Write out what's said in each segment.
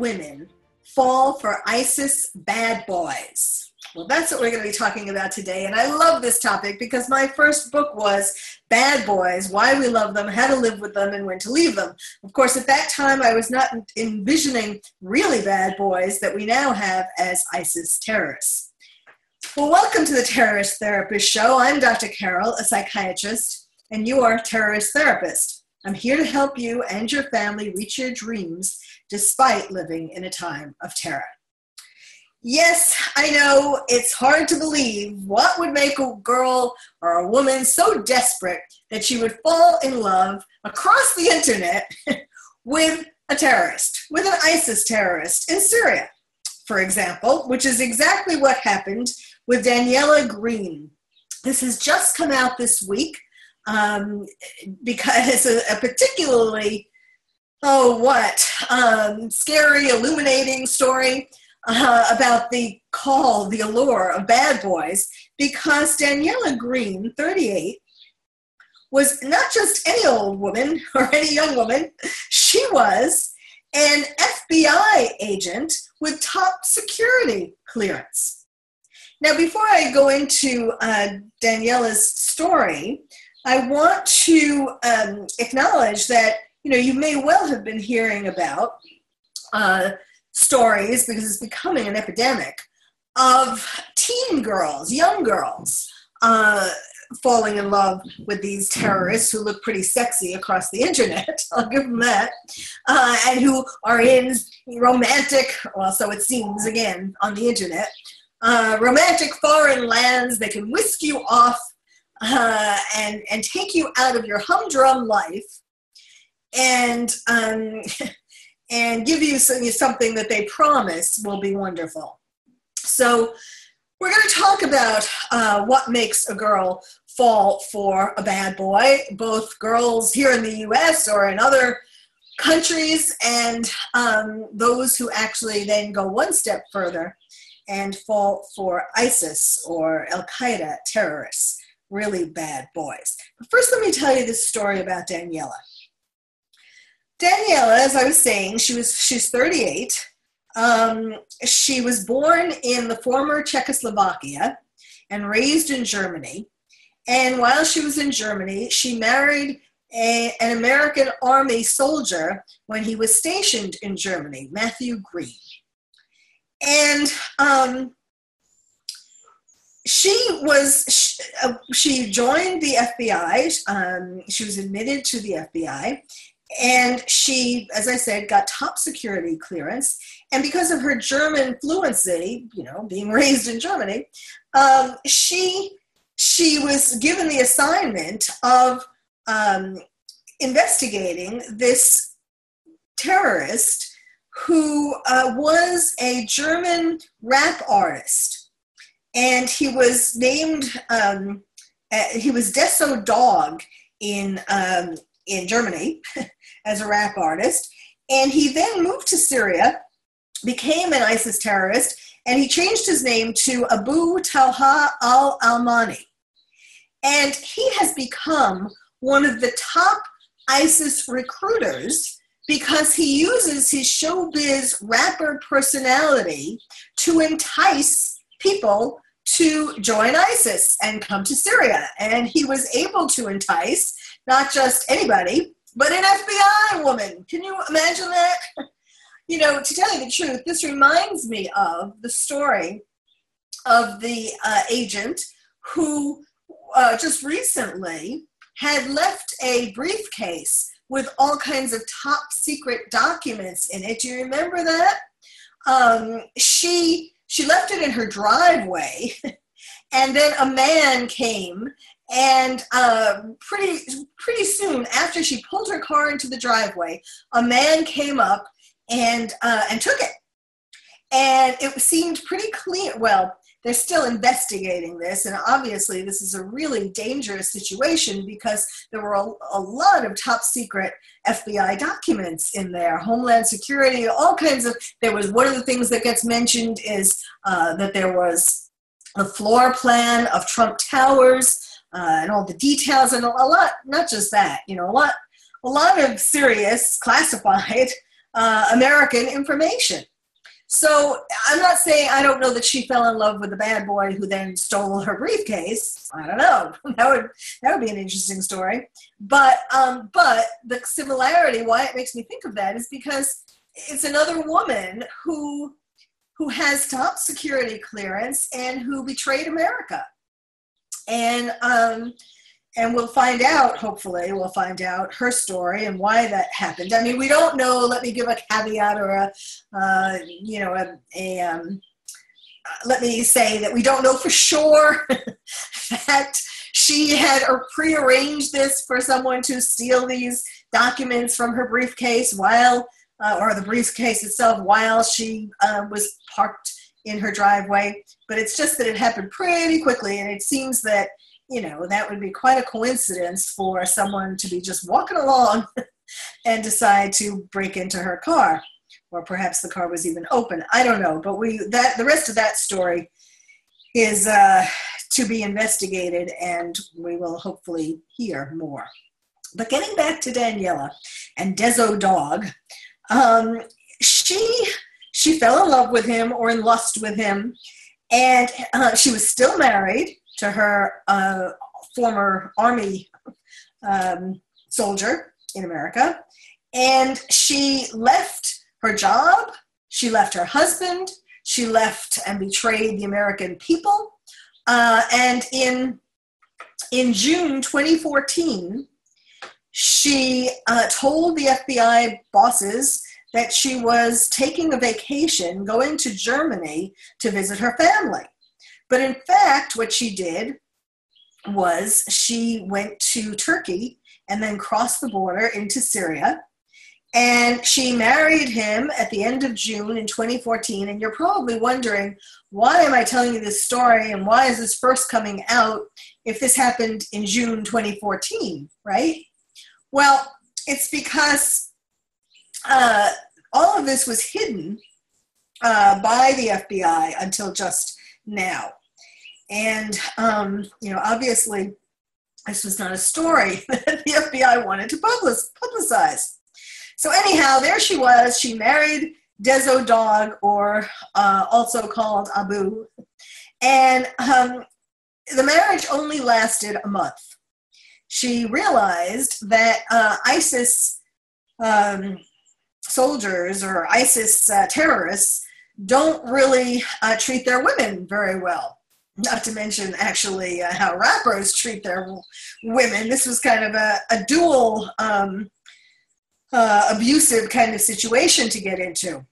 women fall for ISIS bad boys? Well, that's what we're going to be talking about today. And I love this topic because my first book was Bad Boys Why We Love Them, How to Live with Them, and When to Leave Them. Of course, at that time, I was not envisioning really bad boys that we now have as ISIS terrorists. Well, welcome to the Terrorist Therapist Show. I'm Dr. Carol, a psychiatrist, and you're a terrorist therapist. I'm here to help you and your family reach your dreams despite living in a time of terror. Yes, I know it's hard to believe what would make a girl or a woman so desperate that she would fall in love across the internet with a terrorist, with an ISIS terrorist in Syria, for example, which is exactly what happened with Daniela Greene. This has just come out this week um, because a, a particularly oh what um, scary illuminating story uh, about the call the allure of bad boys because daniela greene 38 was not just any old woman or any young woman she was an fbi agent with top security clearance. Now before i go into uh, daniela's story i want to um, acknowledge that you know, you may well have been hearing about uh, stories because it's becoming an epidemic of teen girls, young girls, uh, falling in love with these terrorists who look pretty sexy across the internet. I'll give them that, uh, and who are in romantic, well, so it seems again on the internet, uh, romantic foreign lands. They can whisk you off uh, and and take you out of your humdrum life and um, and give you something that they promise will be wonderful. So we're going to talk about uh, what makes a girl fall for a bad boy, both girls here in the U.S. or in other countries, and um, those who actually then go one step further and fall for ISIS or Al Qaeda terrorists, really bad boys. But first, let me tell you this story about Daniela. Daniela, as I was saying, she was she's 38. Um, she was born in the former Czechoslovakia and raised in Germany. And while she was in Germany, she married a, an American Army soldier when he was stationed in Germany, Matthew Greene. And um, she was she, uh, she, joined the FBI. Um, she was admitted to the FBI, and she, as I said, got top security clearance. And because of her German fluency, you know, being raised in Germany, um, she she was given the assignment of um, investigating this terrorist who uh, was a German rap artist, and he was named um, uh, he was Deso Dogg in um, in Germany. as a rap artist. And he then moved to Syria, became an ISIS terrorist, and he changed his name to Abu Talha al Almani. And he has become one of the top ISIS recruiters because he uses his showbiz rapper personality to entice people to join ISIS and come to Syria. And he was able to entice not just anybody, but an FBI woman. Can you imagine that? You know, to tell you the truth, this reminds me of the story of the uh, agent who uh, just recently had left a briefcase with all kinds of top secret documents in it. Do you remember that? Um, she she left it in her driveway, and then a man came and uh, pretty pretty soon after she pulled her car into the driveway, a man came up and uh, and took it. And it seemed pretty clear. Well, they're still investigating this, and obviously this is a really dangerous situation because there were a, a lot of top secret FBI documents in there, Homeland Security, all kinds of. There was one of the things that gets mentioned is uh, that there was a floor plan of Trump Towers uh, and all the details and a lot not just that you know a lot a lot of serious classified uh, American information. So I'm not saying I don't know that she fell in love with the bad boy who then stole her briefcase. I don't know. That would that would be an interesting story. But um, but the similarity, why it makes me think of that, is because it's another woman who who has top security clearance and who betrayed America. And um, and we'll find out hopefully we'll find out her story and why that happened. I mean we don't know let me give a caveat or a uh, you know a, a um, uh, let me say that we don't know for sure that she had or prearranged this for someone to steal these documents from her briefcase while uh, or the briefcase itself while she uh, was parked in her driveway. But it's just that it happened pretty quickly and it seems that you know, that would be quite a coincidence for someone to be just walking along and decide to break into her car. Or perhaps the car was even open. I don't know. But we that the rest of that story is uh, to be investigated, and we will hopefully hear more. But getting back to Daniela and Deso Dogg, um, she she fell in love with him or in lust with him, and uh, she was still married to her uh, former army um, soldier in America. And she left her job, she left her husband, she left and betrayed the American people. Uh, and in, in June 2014, she uh, told the FBI bosses that she was taking a vacation, going to Germany to visit her family. But in fact, what she did was she went to Turkey and then crossed the border into Syria. And she married him at the end of June in 2014. And you're probably wondering, why am I telling you this story and why is this first coming out if this happened in June 2014, right? Well, it's because uh, all of this was hidden uh, by the FBI until just now. And, um, you know, obviously, this was not a story that the FBI wanted to publicize. So, anyhow, there she was. She married Deso Dogg, or uh, also called Abu. And um, the marriage only lasted a month. She realized that uh, ISIS um, soldiers or ISIS uh, terrorists don't really uh, treat their women very well not to mention actually uh, how rappers treat their women. This was kind of a, a dual um, uh, abusive kind of situation to get into.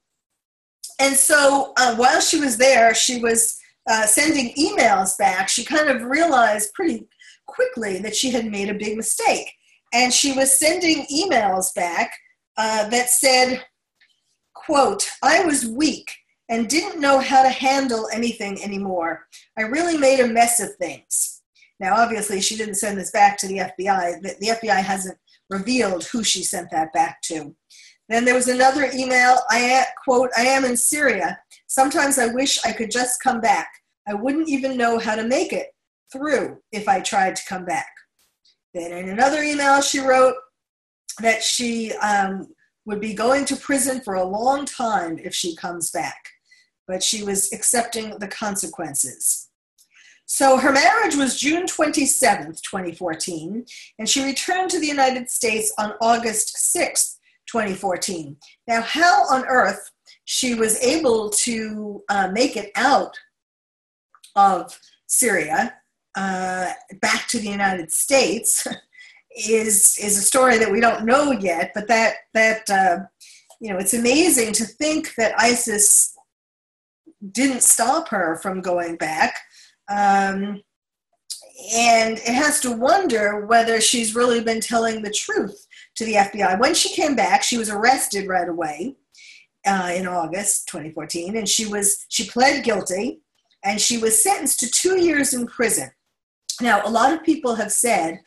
And so uh, while she was there, she was uh, sending emails back. She kind of realized pretty quickly that she had made a big mistake. And she was sending emails back uh, that said, quote, I was weak and didn't know how to handle anything anymore. I really made a mess of things. Now, obviously, she didn't send this back to the FBI. The, the FBI hasn't revealed who she sent that back to. Then there was another email. I quote, I am in Syria. Sometimes I wish I could just come back. I wouldn't even know how to make it through if I tried to come back. Then in another email, she wrote that she um, would be going to prison for a long time if she comes back but she was accepting the consequences. So her marriage was June 27th, 2014, and she returned to the United States on August 6th, 2014. Now, how on earth she was able to uh, make it out of Syria uh, back to the United States is is a story that we don't know yet. But that that uh, you know, it's amazing to think that ISIS didn't stop her from going back. Um, and it has to wonder whether she's really been telling the truth to the FBI. When she came back, she was arrested right away uh, in August 2014, and she was she pled guilty, and she was sentenced to two years in prison. Now, a lot of people have said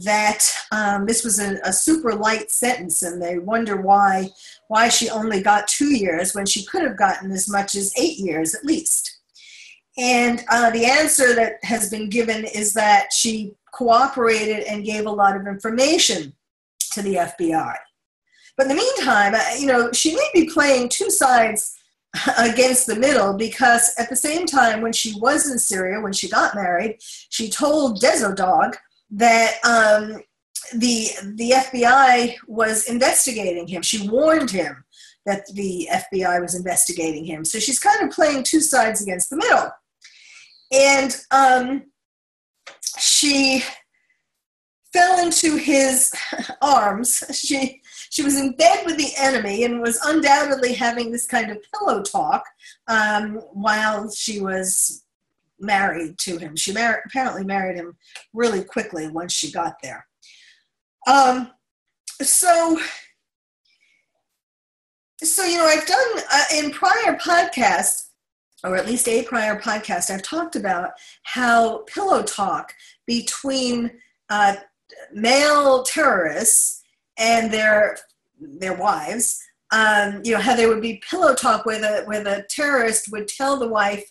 that um, this was a, a, super light sentence, and they wonder why why she only got two years when she could have gotten as much as eight years at least. And uh, the answer that has been given is that she cooperated and gave a lot of information to the FBI. But in the meantime, uh, you know, she may be playing two sides against the middle because at the same time, when she was in Syria, when she got married, she told Deso Dogg that um, the the FBI was investigating him. She warned him that the FBI was investigating him. So she's kind of playing two sides against the middle. And um, she fell into his arms. She she was in bed with the enemy and was undoubtedly having this kind of pillow talk um, while she was married to him. She mar- apparently married him really quickly once she got there. Um, so so you know i've done uh, in prior podcasts or at least a prior podcast i've talked about how pillow talk between uh, male terrorists and their their wives um, you know how there would be pillow talk where the where the terrorist would tell the wife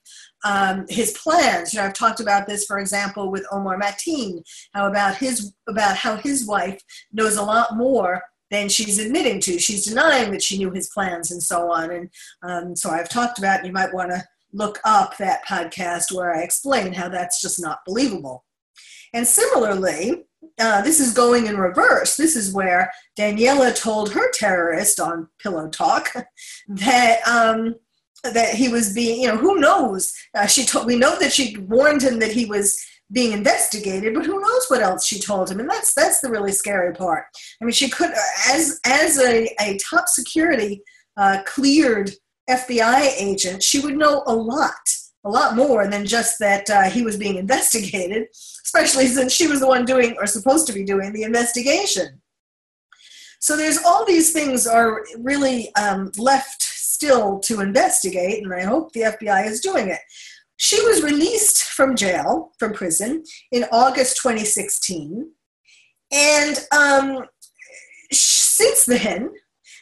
um, his plans. You know, I've talked about this, for example, with Omar Mateen, how about his about how his wife knows a lot more than she's admitting to. She's denying that she knew his plans and so on. And um, so I've talked about, you might want to look up that podcast where I explain how that's just not believable. And similarly, uh, this is going in reverse. This is where Daniela told her terrorist on Pillow Talk that um, that he was being, you know, who knows? Uh, she told we know that she warned him that he was being investigated, but who knows what else she told him? And that's that's the really scary part. I mean, she could, as as a, a top security uh, cleared FBI agent, she would know a lot, a lot more than just that uh, he was being investigated. Especially since she was the one doing or supposed to be doing the investigation. So there's all these things are really um, left still to investigate, and I hope the FBI is doing it. She was released from jail, from prison, in August 2016. And um, since then,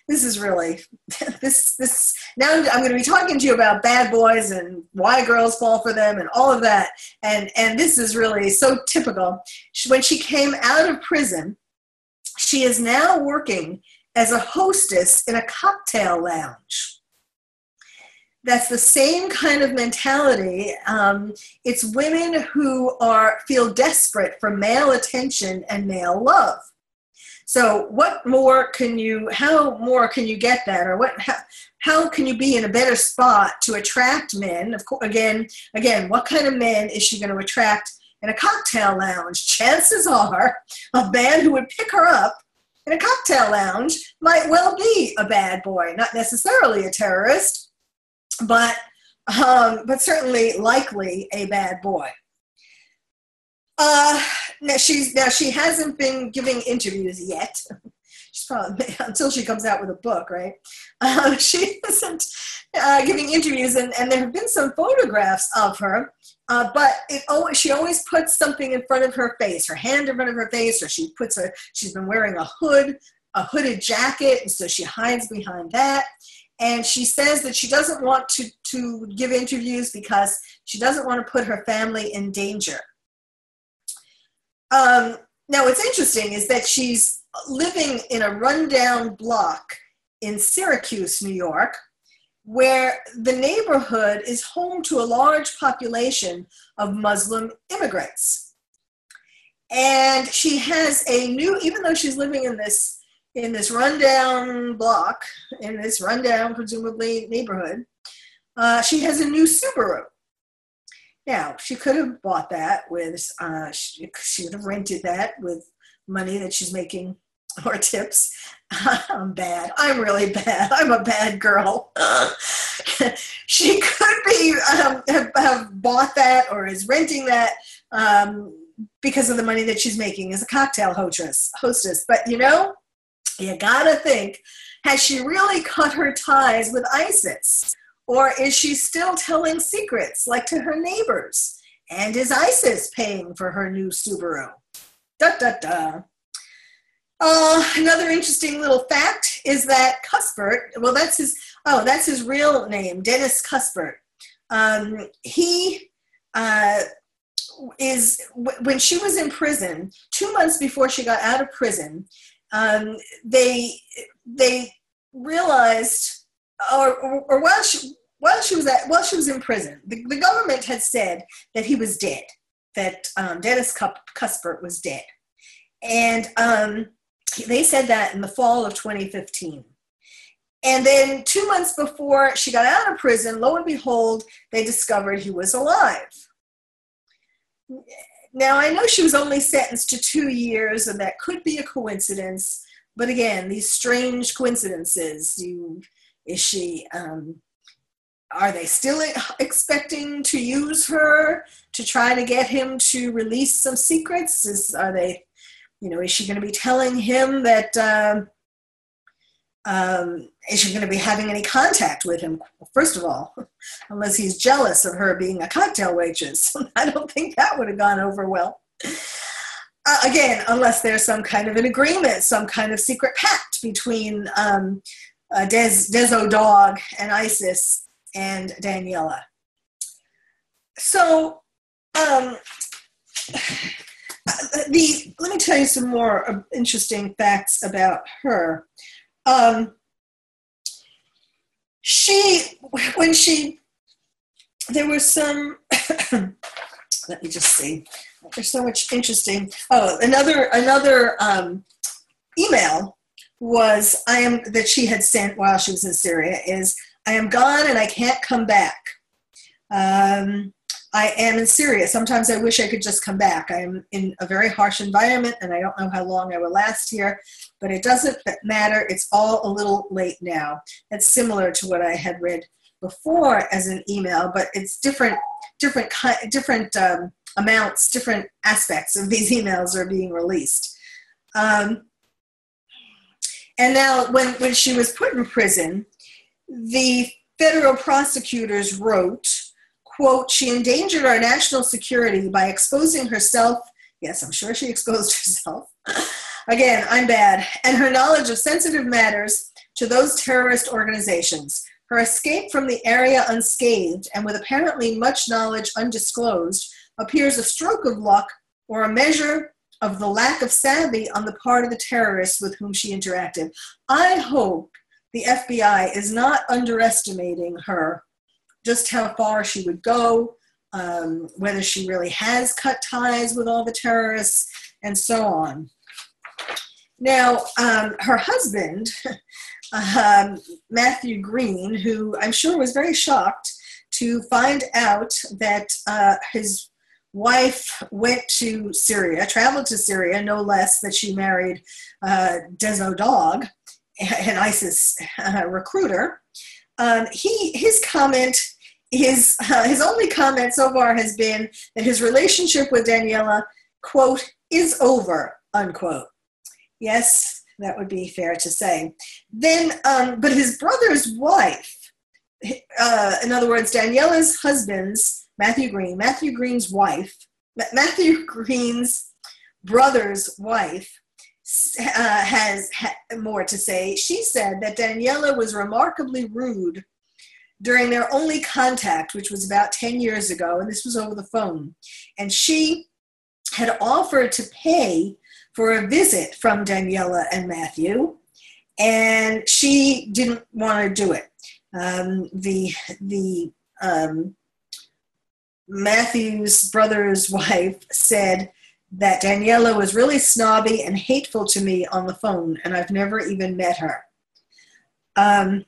this is really this this now I'm, going to be talking to you about bad boys and why girls fall for them and all of that and and this is really so typical when she came out of prison she is now working as a hostess in a cocktail lounge that's the same kind of mentality. Um, it's women who are feel desperate for male attention and male love. So, what more can you? How more can you get that, or what? How, how can you be in a better spot to attract men? Of course, again, again, what kind of men is she going to attract in a cocktail lounge? Chances are, a man who would pick her up in a cocktail lounge might well be a bad boy, not necessarily a terrorist but um, but certainly likely a bad boy. Uh, now she's now she hasn't been giving interviews yet. She's probably until she comes out with a book, right? Uh, she isn't uh, giving interviews, and, and there have been some photographs of her. Uh, but it always, she always puts something in front of her face, her hand in front of her face, or she puts a. She's been wearing a hood, a hooded jacket, and so she hides behind that and she says that she doesn't want to, to give interviews because she doesn't want to put her family in danger. Um, now, what's interesting is that she's living in a rundown block in Syracuse, New York, where the neighborhood is home to a large population of Muslim immigrants. And she has a new, even though she's living in this in this rundown block, in this rundown, presumably, neighborhood, uh, she has a new Subaru. Now, she could have bought that with, uh, she, she would have rented that with money that she's making or tips. I'm bad. I'm really bad. I'm a bad girl. she could be um, have, have, bought that or is renting that um, because of the money that she's making as a cocktail hostess. Hostess, but you know, you gotta think has she really cut her ties with ISIS? Or is she still telling secrets like to her neighbors? And is ISIS paying for her new Subaru? Da da da. Uh, another interesting little fact is that Cuspert, well, that's his, oh, that's his real name, Denis Cuspert. Um, he uh, is, when she was in prison, two months before she got out of prison, um, they they realized, or, or, or, while she while she was at while she was in prison, the, the government had said that he was dead, that um, Denis Cuspert was dead, and um, they said that in the fall of 2015. And then two months before she got out of prison, lo and behold, they discovered he was alive. Now, I know she was only sentenced to two years, and that could be a coincidence. But again, these strange coincidences. You, is she? Um, are they still expecting to use her to try to get him to release some secrets? Is are they? You know, is she going to be telling him that? Uh, um, is she going to be having any contact with him? First of all, unless he's jealous of her being a cocktail waitress. I don't think that would have gone over well. Uh, again, unless there's some kind of an agreement, some kind of secret pact between um, uh, Des, Deso Dogg and ISIS and Daniela. So, um, the let me tell you some more uh, interesting facts about her. Um, she, when she, there was some, let me just see. There's so much interesting. Oh, another another um, email was I am that she had sent while she was in Syria is I am gone and I can't come back. Um, I am in Syria. Sometimes I wish I could just come back. I am in a very harsh environment and I don't know how long I will last here, but it doesn't matter. It's all a little late now. It's similar to what I had read before as an email, but it's different, different, different um, amounts, different aspects of these emails are being released. Um, and now, when, when she was put in prison, the federal prosecutors wrote quote, she endangered our national security by exposing herself. Yes, I'm sure she exposed herself. Again, I'm bad. And her knowledge of sensitive matters to those terrorist organizations. Her escape from the area unscathed and with apparently much knowledge undisclosed appears a stroke of luck or a measure of the lack of savvy on the part of the terrorists with whom she interacted. I hope the FBI is not underestimating her just how far she would go, um, whether she really has cut ties with all the terrorists, and so on. Now, um, her husband, um, Matthew Greene, who I'm sure was very shocked to find out that uh, his wife went to Syria, traveled to Syria, no less, that she married uh, Deso Dogg, an ISIS uh, recruiter, um, he his comment his uh, his only comment so far has been that his relationship with Daniela quote is over unquote. Yes, that would be fair to say. Then, um, but his brother's wife, uh, in other words, Daniela's husband's Matthew Greene, Matthew Greene's wife, Matthew Greene's brother's wife uh, has ha- more to say. She said that Daniela was remarkably rude during their only contact, which was about 10 years ago, and this was over the phone. And she had offered to pay for a visit from Daniela and Matthew, and she didn't want to do it. Um, the the um, Matthew's brother's wife said that Daniela was really snobby and hateful to me on the phone, and I've never even met her. Um,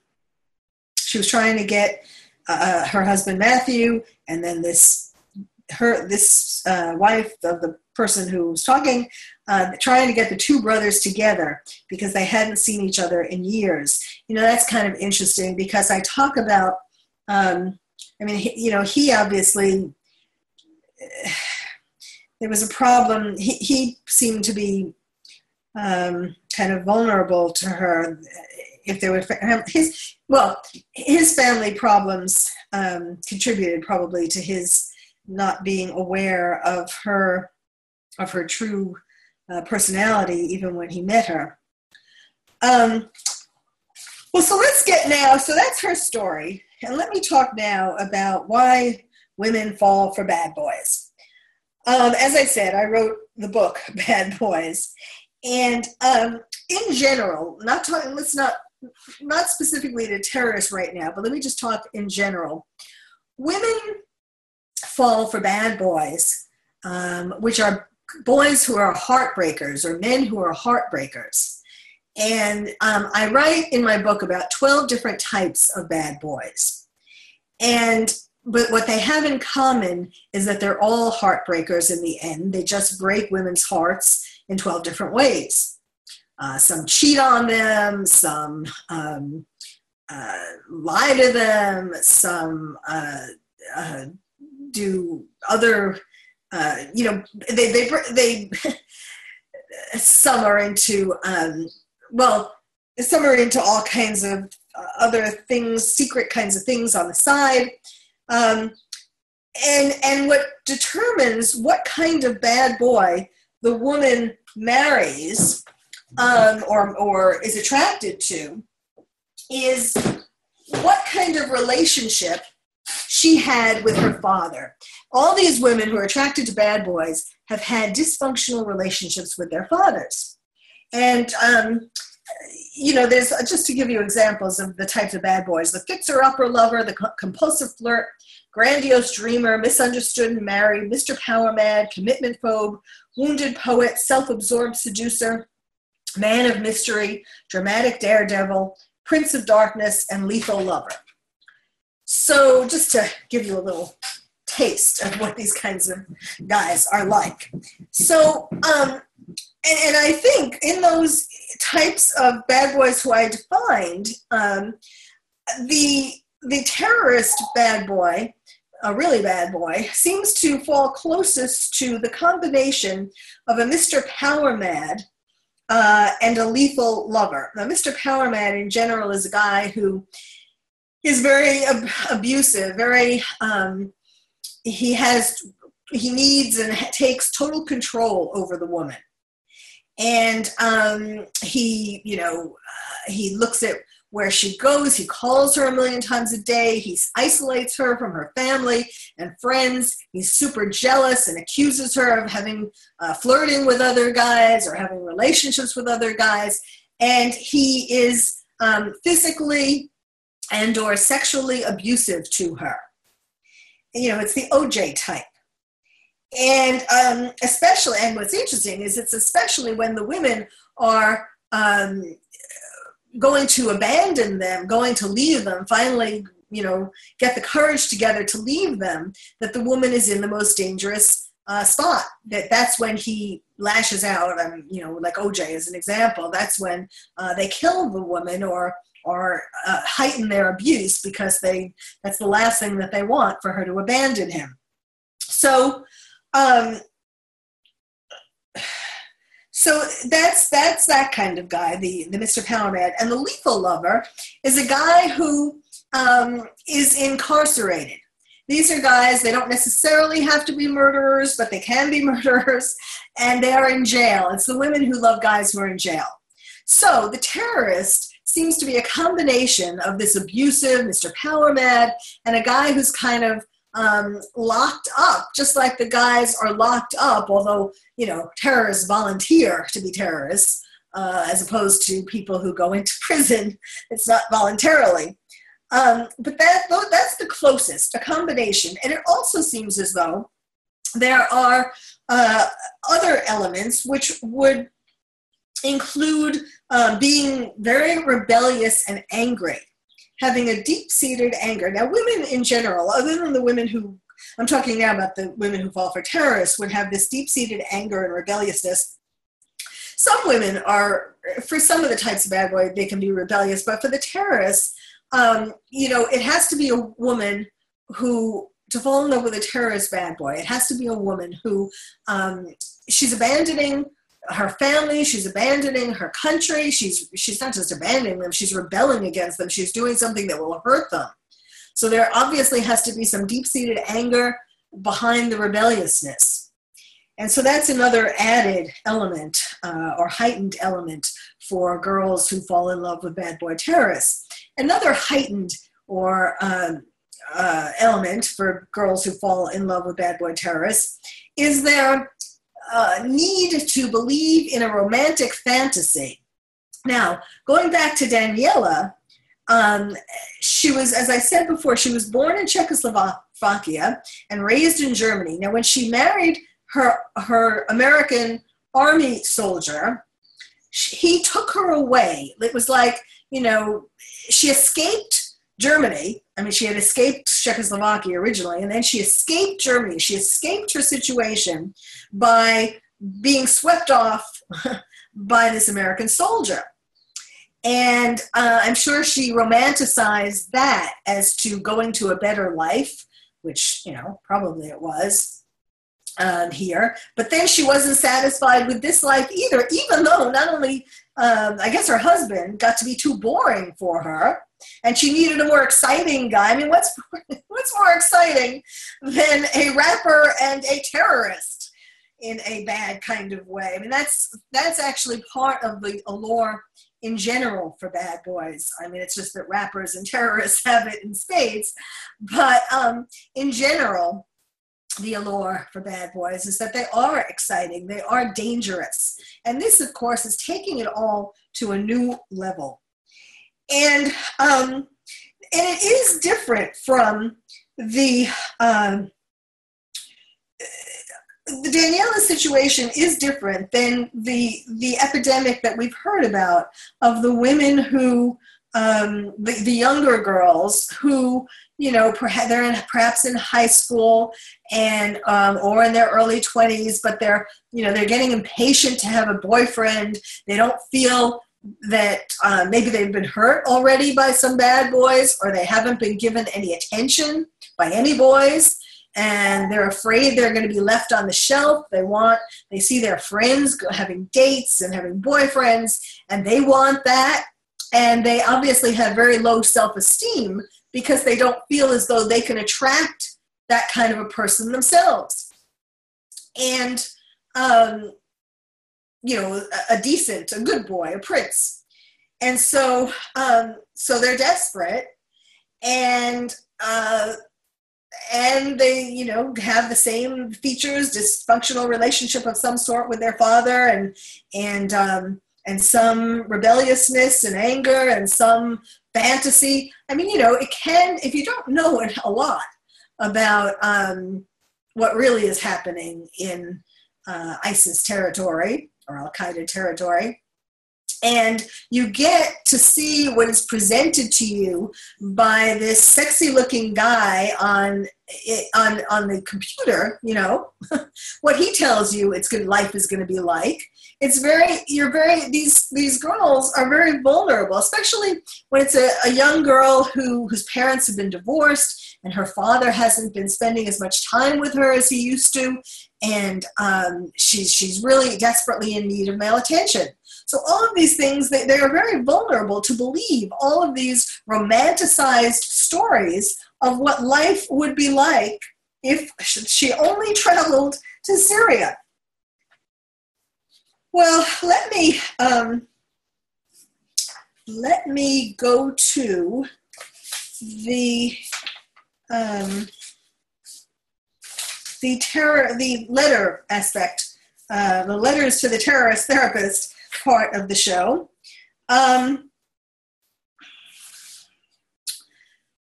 she was trying to get uh, her husband Matthew, and then this her this uh, wife of the person who was talking, uh, trying to get the two brothers together because they hadn't seen each other in years. You know, that's kind of interesting because I talk about. Um, I mean, he, you know, he obviously there was a problem. He, he seemed to be um, kind of vulnerable to her. If there were his well, his family problems um, contributed probably to his not being aware of her of her true uh, personality even when he met her. Um, well, so let's get now. So that's her story, and let me talk now about why women fall for bad boys. Um, as I said, I wrote the book Bad Boys, And um, in general, not talking, let's not, not specifically to terrorists right now, but let me just talk in general. Women fall for bad boys, um, which are boys who are heartbreakers or men who are heartbreakers. And um, I write in my book about 12 different types of bad boys. And but what they have in common is that they're all heartbreakers in the end. They just break women's hearts in 12 different ways. Uh, some cheat on them, some um, uh, lie to them, some uh, uh do other, uh, you know, they, they, they some are into, um, well, some are into all kinds of uh, other things, secret kinds of things on the side. Um, and, and what determines what kind of bad boy the woman marries um, or, or is attracted to is what kind of relationship she had with her father. All these women who are attracted to bad boys have had dysfunctional relationships with their fathers. And, um, you know, there's just to give you examples of the types of bad boys the fixer upper lover, the compulsive flirt, grandiose dreamer, misunderstood and married, Mr. Power Mad, commitment phobe, wounded poet, self absorbed seducer, man of mystery, dramatic daredevil, prince of darkness, and lethal lover. So, just to give you a little taste of what these kinds of guys are like. So, um, and, and I think in those types of bad boys who I defined, um, the the terrorist bad boy, a really bad boy, seems to fall closest to the combination of a Mr. Power Mad uh, and a lethal lover. Now, Mr. Power Mad in general is a guy who is very ab- abusive, very, um, he has, he needs and takes total control over the woman. And um, he, you know, uh, he looks at where she goes. He calls her a million times a day. He isolates her from her family and friends. He's super jealous and accuses her of having uh, flirting with other guys or having relationships with other guys. And he is um, physically and or sexually abusive to her. You know, it's the OJ type. And um, especially, and what's interesting is it's especially when the women are um, going to abandon them, going to leave them, finally, you know, get the courage together to leave them, that the woman is in the most dangerous uh, spot. That that's when he lashes out. And you know, like OJ as an example. That's when uh, they kill the woman or or uh, heighten their abuse because they that's the last thing that they want for her to abandon him. So. Um, so that's that's that kind of guy, the the Mr. Powermad, and the lethal lover is a guy who um, is incarcerated. These are guys, they don't necessarily have to be murderers, but they can be murderers, and they are in jail. It's the women who love guys who are in jail. So the terrorist seems to be a combination of this abusive Mr. Power Mad and a guy who's kind of um, locked up, just like the guys are locked up, although, you know, terrorists volunteer to be terrorists, uh, as opposed to people who go into prison. It's not voluntarily. Um, but that, that's the closest, a combination. And it also seems as though there are uh, other elements which would include uh, being very rebellious and angry having a deep seated anger. Now, women in general, other than the women who, I'm talking now about the women who fall for terrorists, would have this deep seated anger and rebelliousness. Some women are, for some of the types of bad boy, they can be rebellious, but for the terrorists, um, you know, it has to be a woman who, to fall in love with a terrorist bad boy, it has to be a woman who um, she's abandoning her family she's abandoning her country. She's she's not just abandoning them she's rebelling against them. She's doing something that will hurt them. So there obviously has to be some deep-seated anger behind the rebelliousness. And so that's another added element uh, or heightened element for girls who fall in love with bad boy terrorists. Another heightened or um, uh, element for girls who fall in love with bad boy terrorists is their uh, need to believe in a romantic fantasy. Now, going back to Daniela, um, she was, as I said before, she was born in Czechoslovakia and raised in Germany. Now, when she married her, her American army soldier, he took her away. It was like, you know, she escaped Germany. I mean, she had escaped Czechoslovakia originally, and then she escaped Germany. She escaped her situation by being swept off by this American soldier. And uh, I'm sure she romanticized that as to going to a better life, which, you know, probably it was um, here. But then she wasn't satisfied with this life either, even though not only, um, I guess her husband got to be too boring for her, and she needed a more exciting guy. I mean, what's, what's more exciting than a rapper and a terrorist in a bad kind of way? I mean, that's, that's actually part of the allure in general for bad boys. I mean, it's just that rappers and terrorists have it in spades. But um, in general, the allure for bad boys is that they are exciting, they are dangerous. And this, of course, is taking it all to a new level. And, um, and it is different from the um, the Daniela situation is different than the the epidemic that we've heard about of the women who um, the, the younger girls who you know perhaps they're in, perhaps in high school and um, or in their early 20s but they're you know they're getting impatient to have a boyfriend they don't feel that uh, maybe they've been hurt already by some bad boys or they haven't been given any attention by any boys and they're afraid they're going to be left on the shelf. They want, they see their friends having dates and having boyfriends, and they want that. And they obviously have very low self esteem because they don't feel as though they can attract that kind of a person themselves. And, um, you know, a, a decent, a good boy, a prince. And so, um, so they're desperate, and uh, and they you know have the same features dysfunctional relationship of some sort with their father and and um, and some rebelliousness and anger and some fantasy. I mean you know it can if you don't know a lot about um, what really is happening in uh, isis territory or al-qaeda territory and you get to see what is presented to you by this sexy looking guy on on on the computer you know. What he tells you it's good life is going to be like it's very you're very these these girls are very vulnerable especially when it's a, a young girl who whose parents have been divorced and her father hasn't been spending as much time with her as he used to and um, she's she's really desperately in need of male attention so all of these things, they, they are very vulnerable to believe all of these romanticized stories of what life would be like if she only traveled to Syria. Well, let me um, let me go to the um, the terror the letter aspect, uh, the letters to the terrorist therapist part of the show, um,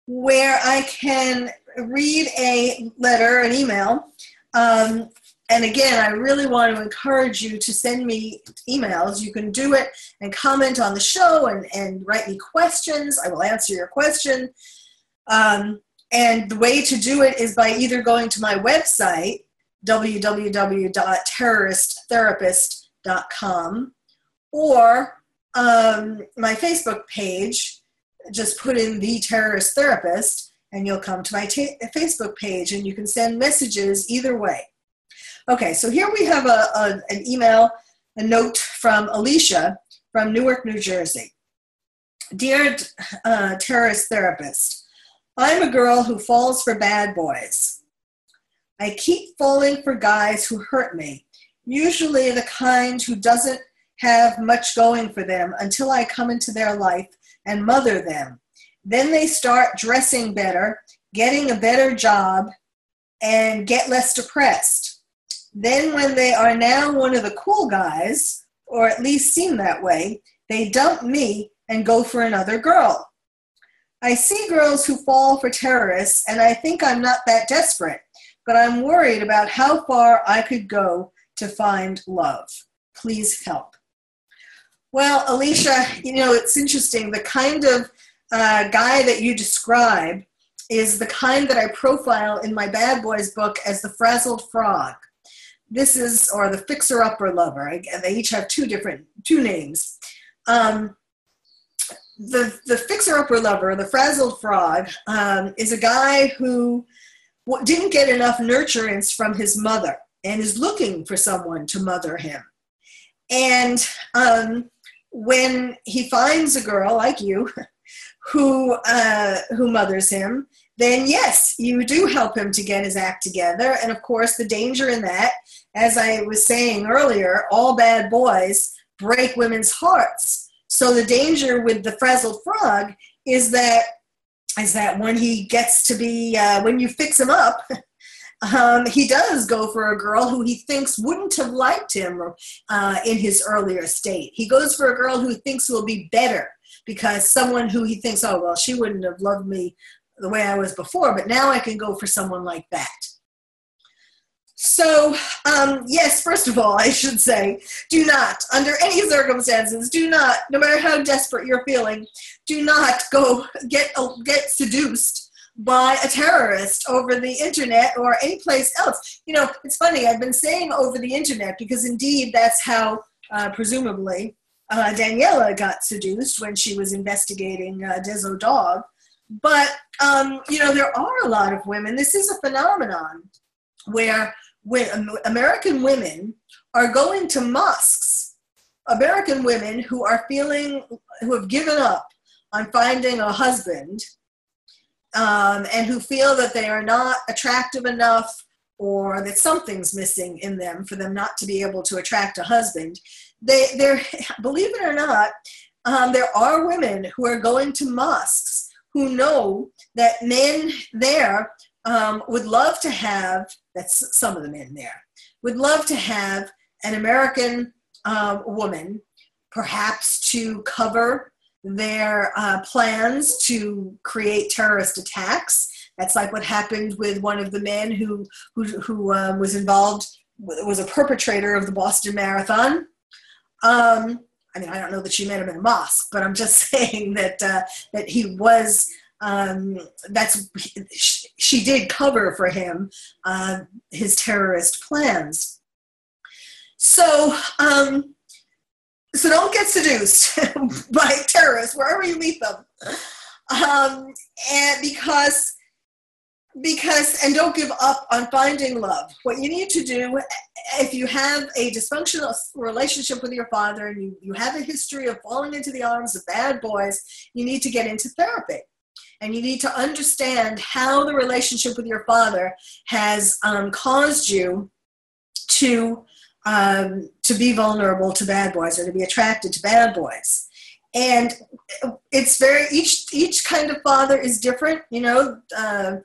where I can read a letter, an email. Um, and again, I really want to encourage you to send me emails. You can do it and comment on the show and, and write me questions. I will answer your question. Um, and the way to do it is by either going to my website, www.terroristtherapist.com, or um, my Facebook page, just put in the terrorist therapist, and you'll come to my ta- Facebook page, and you can send messages either way. Okay, so here we have a, a an email, a note from Alicia from Newark, New Jersey. Dear uh, terrorist therapist, I'm a girl who falls for bad boys. I keep falling for guys who hurt me, usually the kind who doesn't have much going for them until I come into their life and mother them. Then they start dressing better, getting a better job, and get less depressed. Then, when they are now one of the cool guys, or at least seem that way, they dump me and go for another girl. I see girls who fall for terrorists, and I think I'm not that desperate, but I'm worried about how far I could go to find love. Please help. Well, Alicia, you know, it's interesting. The kind of uh, guy that you describe is the kind that I profile in my Bad Boys book as the frazzled frog. This is, or the fixer upper lover. and they each have two different, two names. Um, the, the fixer upper lover, the frazzled frog, um, is a guy who didn't get enough nurturance from his mother and is looking for someone to mother him. And um, when he finds a girl like you who, uh, who mothers him, then yes, you do help him to get his act together. And of course, the danger in that, as I was saying earlier, all bad boys break women's hearts. So the danger with the frazzled frog is that is that when he gets to be uh, when you fix him up um, he does go for a girl who he thinks wouldn't have liked him uh, in his earlier state he goes for a girl who thinks will be better because someone who he thinks oh well she wouldn't have loved me the way i was before but now i can go for someone like that so, um, yes, first of all, I should say, do not, under any circumstances, do not, no matter how desperate you're feeling, do not go get get seduced by a terrorist over the internet or any place else. You know, it's funny. I've been saying over the internet because indeed that's how, uh, presumably, uh, Daniela got seduced when she was investigating uh, Deso Dogg. But um, you know, there are a lot of women. This is a phenomenon where when American women are going to mosques, American women who are feeling, who have given up on finding a husband um, and who feel that they are not attractive enough or that something's missing in them for them not to be able to attract a husband. They, they're, believe it or not, um, there are women who are going to mosques who know that men there um, would love to have, that's some of the men there, would love to have an American uh, woman, perhaps to cover their uh, plans to create terrorist attacks. That's like what happened with one of the men who, who, who um, was involved, was a perpetrator of the Boston Marathon. Um, I mean, I don't know that she met him in a mosque, but I'm just saying that uh, that he was um, that's she did cover for him uh, his terrorist plans. So, um, so don't get seduced by terrorists wherever you meet them, um, and because because and don't give up on finding love. What you need to do if you have a dysfunctional relationship with your father and you, you have a history of falling into the arms of bad boys, you need to get into therapy and you need to understand how the relationship with your father has um, caused you to um, to be vulnerable to bad boys or to be attracted to bad boys and it's very each each kind of father is different you know uh,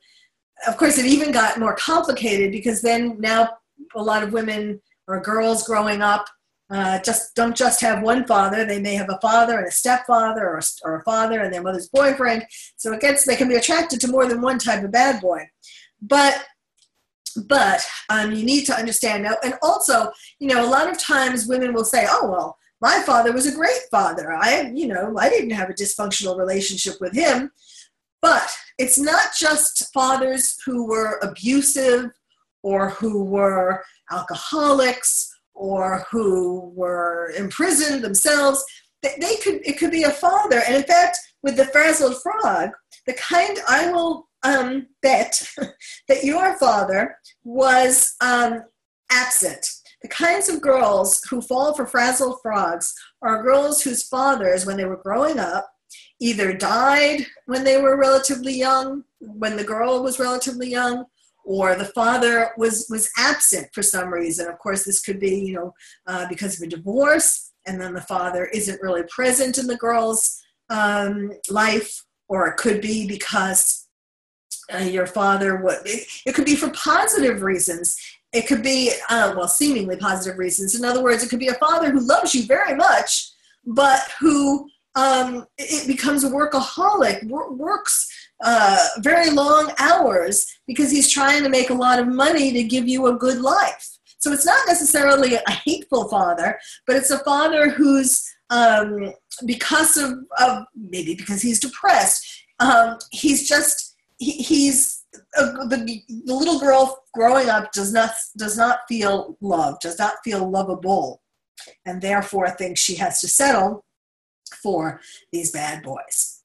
of course it even got more complicated because then now a lot of women or girls growing up uh, just don't just have one father. They may have a father and a stepfather, or, or a father and their mother's boyfriend. So it gets they can be attracted to more than one type of bad boy. But but um, you need to understand now, and also you know a lot of times women will say, oh well. My father was a great father. I, you know, I didn't have a dysfunctional relationship with him. But it's not just fathers who were abusive or who were alcoholics or who were imprisoned themselves. They could it could be a father, and in fact, with the frazzled frog, the kind I will um, bet that your father was um, absent. The kinds of girls who fall for frazzled frogs are girls whose fathers, when they were growing up, either died when they were relatively young, when the girl was relatively young, or the father was was absent for some reason of course this could be you know uh, because of a divorce and then the father isn't really present in the girl's um, life or it could be because uh, your father would it, it could be for positive reasons it could be, uh, well, seemingly positive reasons. In other words, it could be a father who loves you very much, but who um, it becomes a workaholic, works uh, very long hours because he's trying to make a lot of money to give you a good life. So it's not necessarily a hateful father, but it's a father who's um, because of, of, maybe because he's depressed. Um, he's just he, he's uh, the, the little girl growing up does not does not feel loved, does not feel lovable, and therefore thinks she has to settle for these bad boys.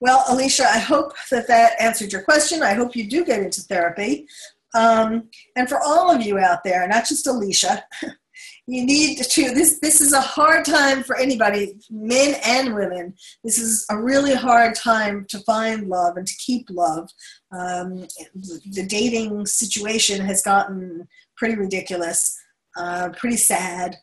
Well, Alicia, I hope that that answered your question. I hope you do get into therapy. Um, and for all of you out there, not just Alicia, you need to this this is a hard time for anybody men and women this is a really hard time to find love and to keep love um, the dating situation has gotten pretty ridiculous uh, pretty sad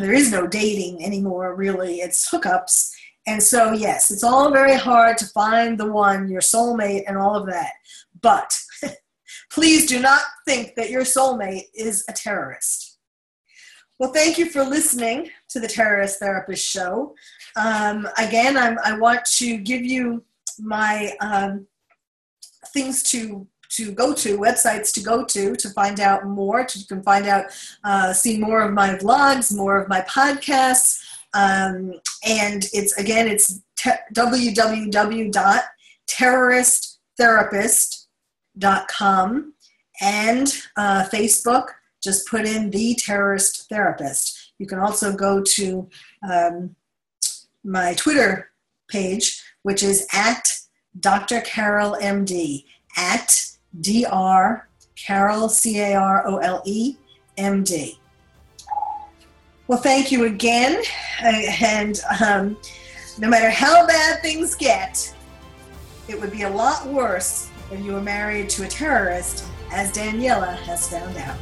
there is no dating anymore really. It's hookups. And so yes it's all very hard to find the one your soulmate and all of that. But please do not think that your soulmate is a terrorist. Well, thank you for listening to the Terrorist Therapist Show. Um, again, I'm, i want to give you my um, things to to go to, websites to go to to find out more. To, you can find out, uh, see more of my vlogs, more of my podcasts, um, and it's again, it's te- www.terroristtherapist.com and uh, Facebook just put in the terrorist therapist. You can also go to um, my Twitter page, which is at Dr. Carole MD, at Dr. Carole, C A R O L E, M D. Well, thank you again. And um, no matter how bad things get, it would be a lot worse if you were married to a terrorist, as Daniela has found out.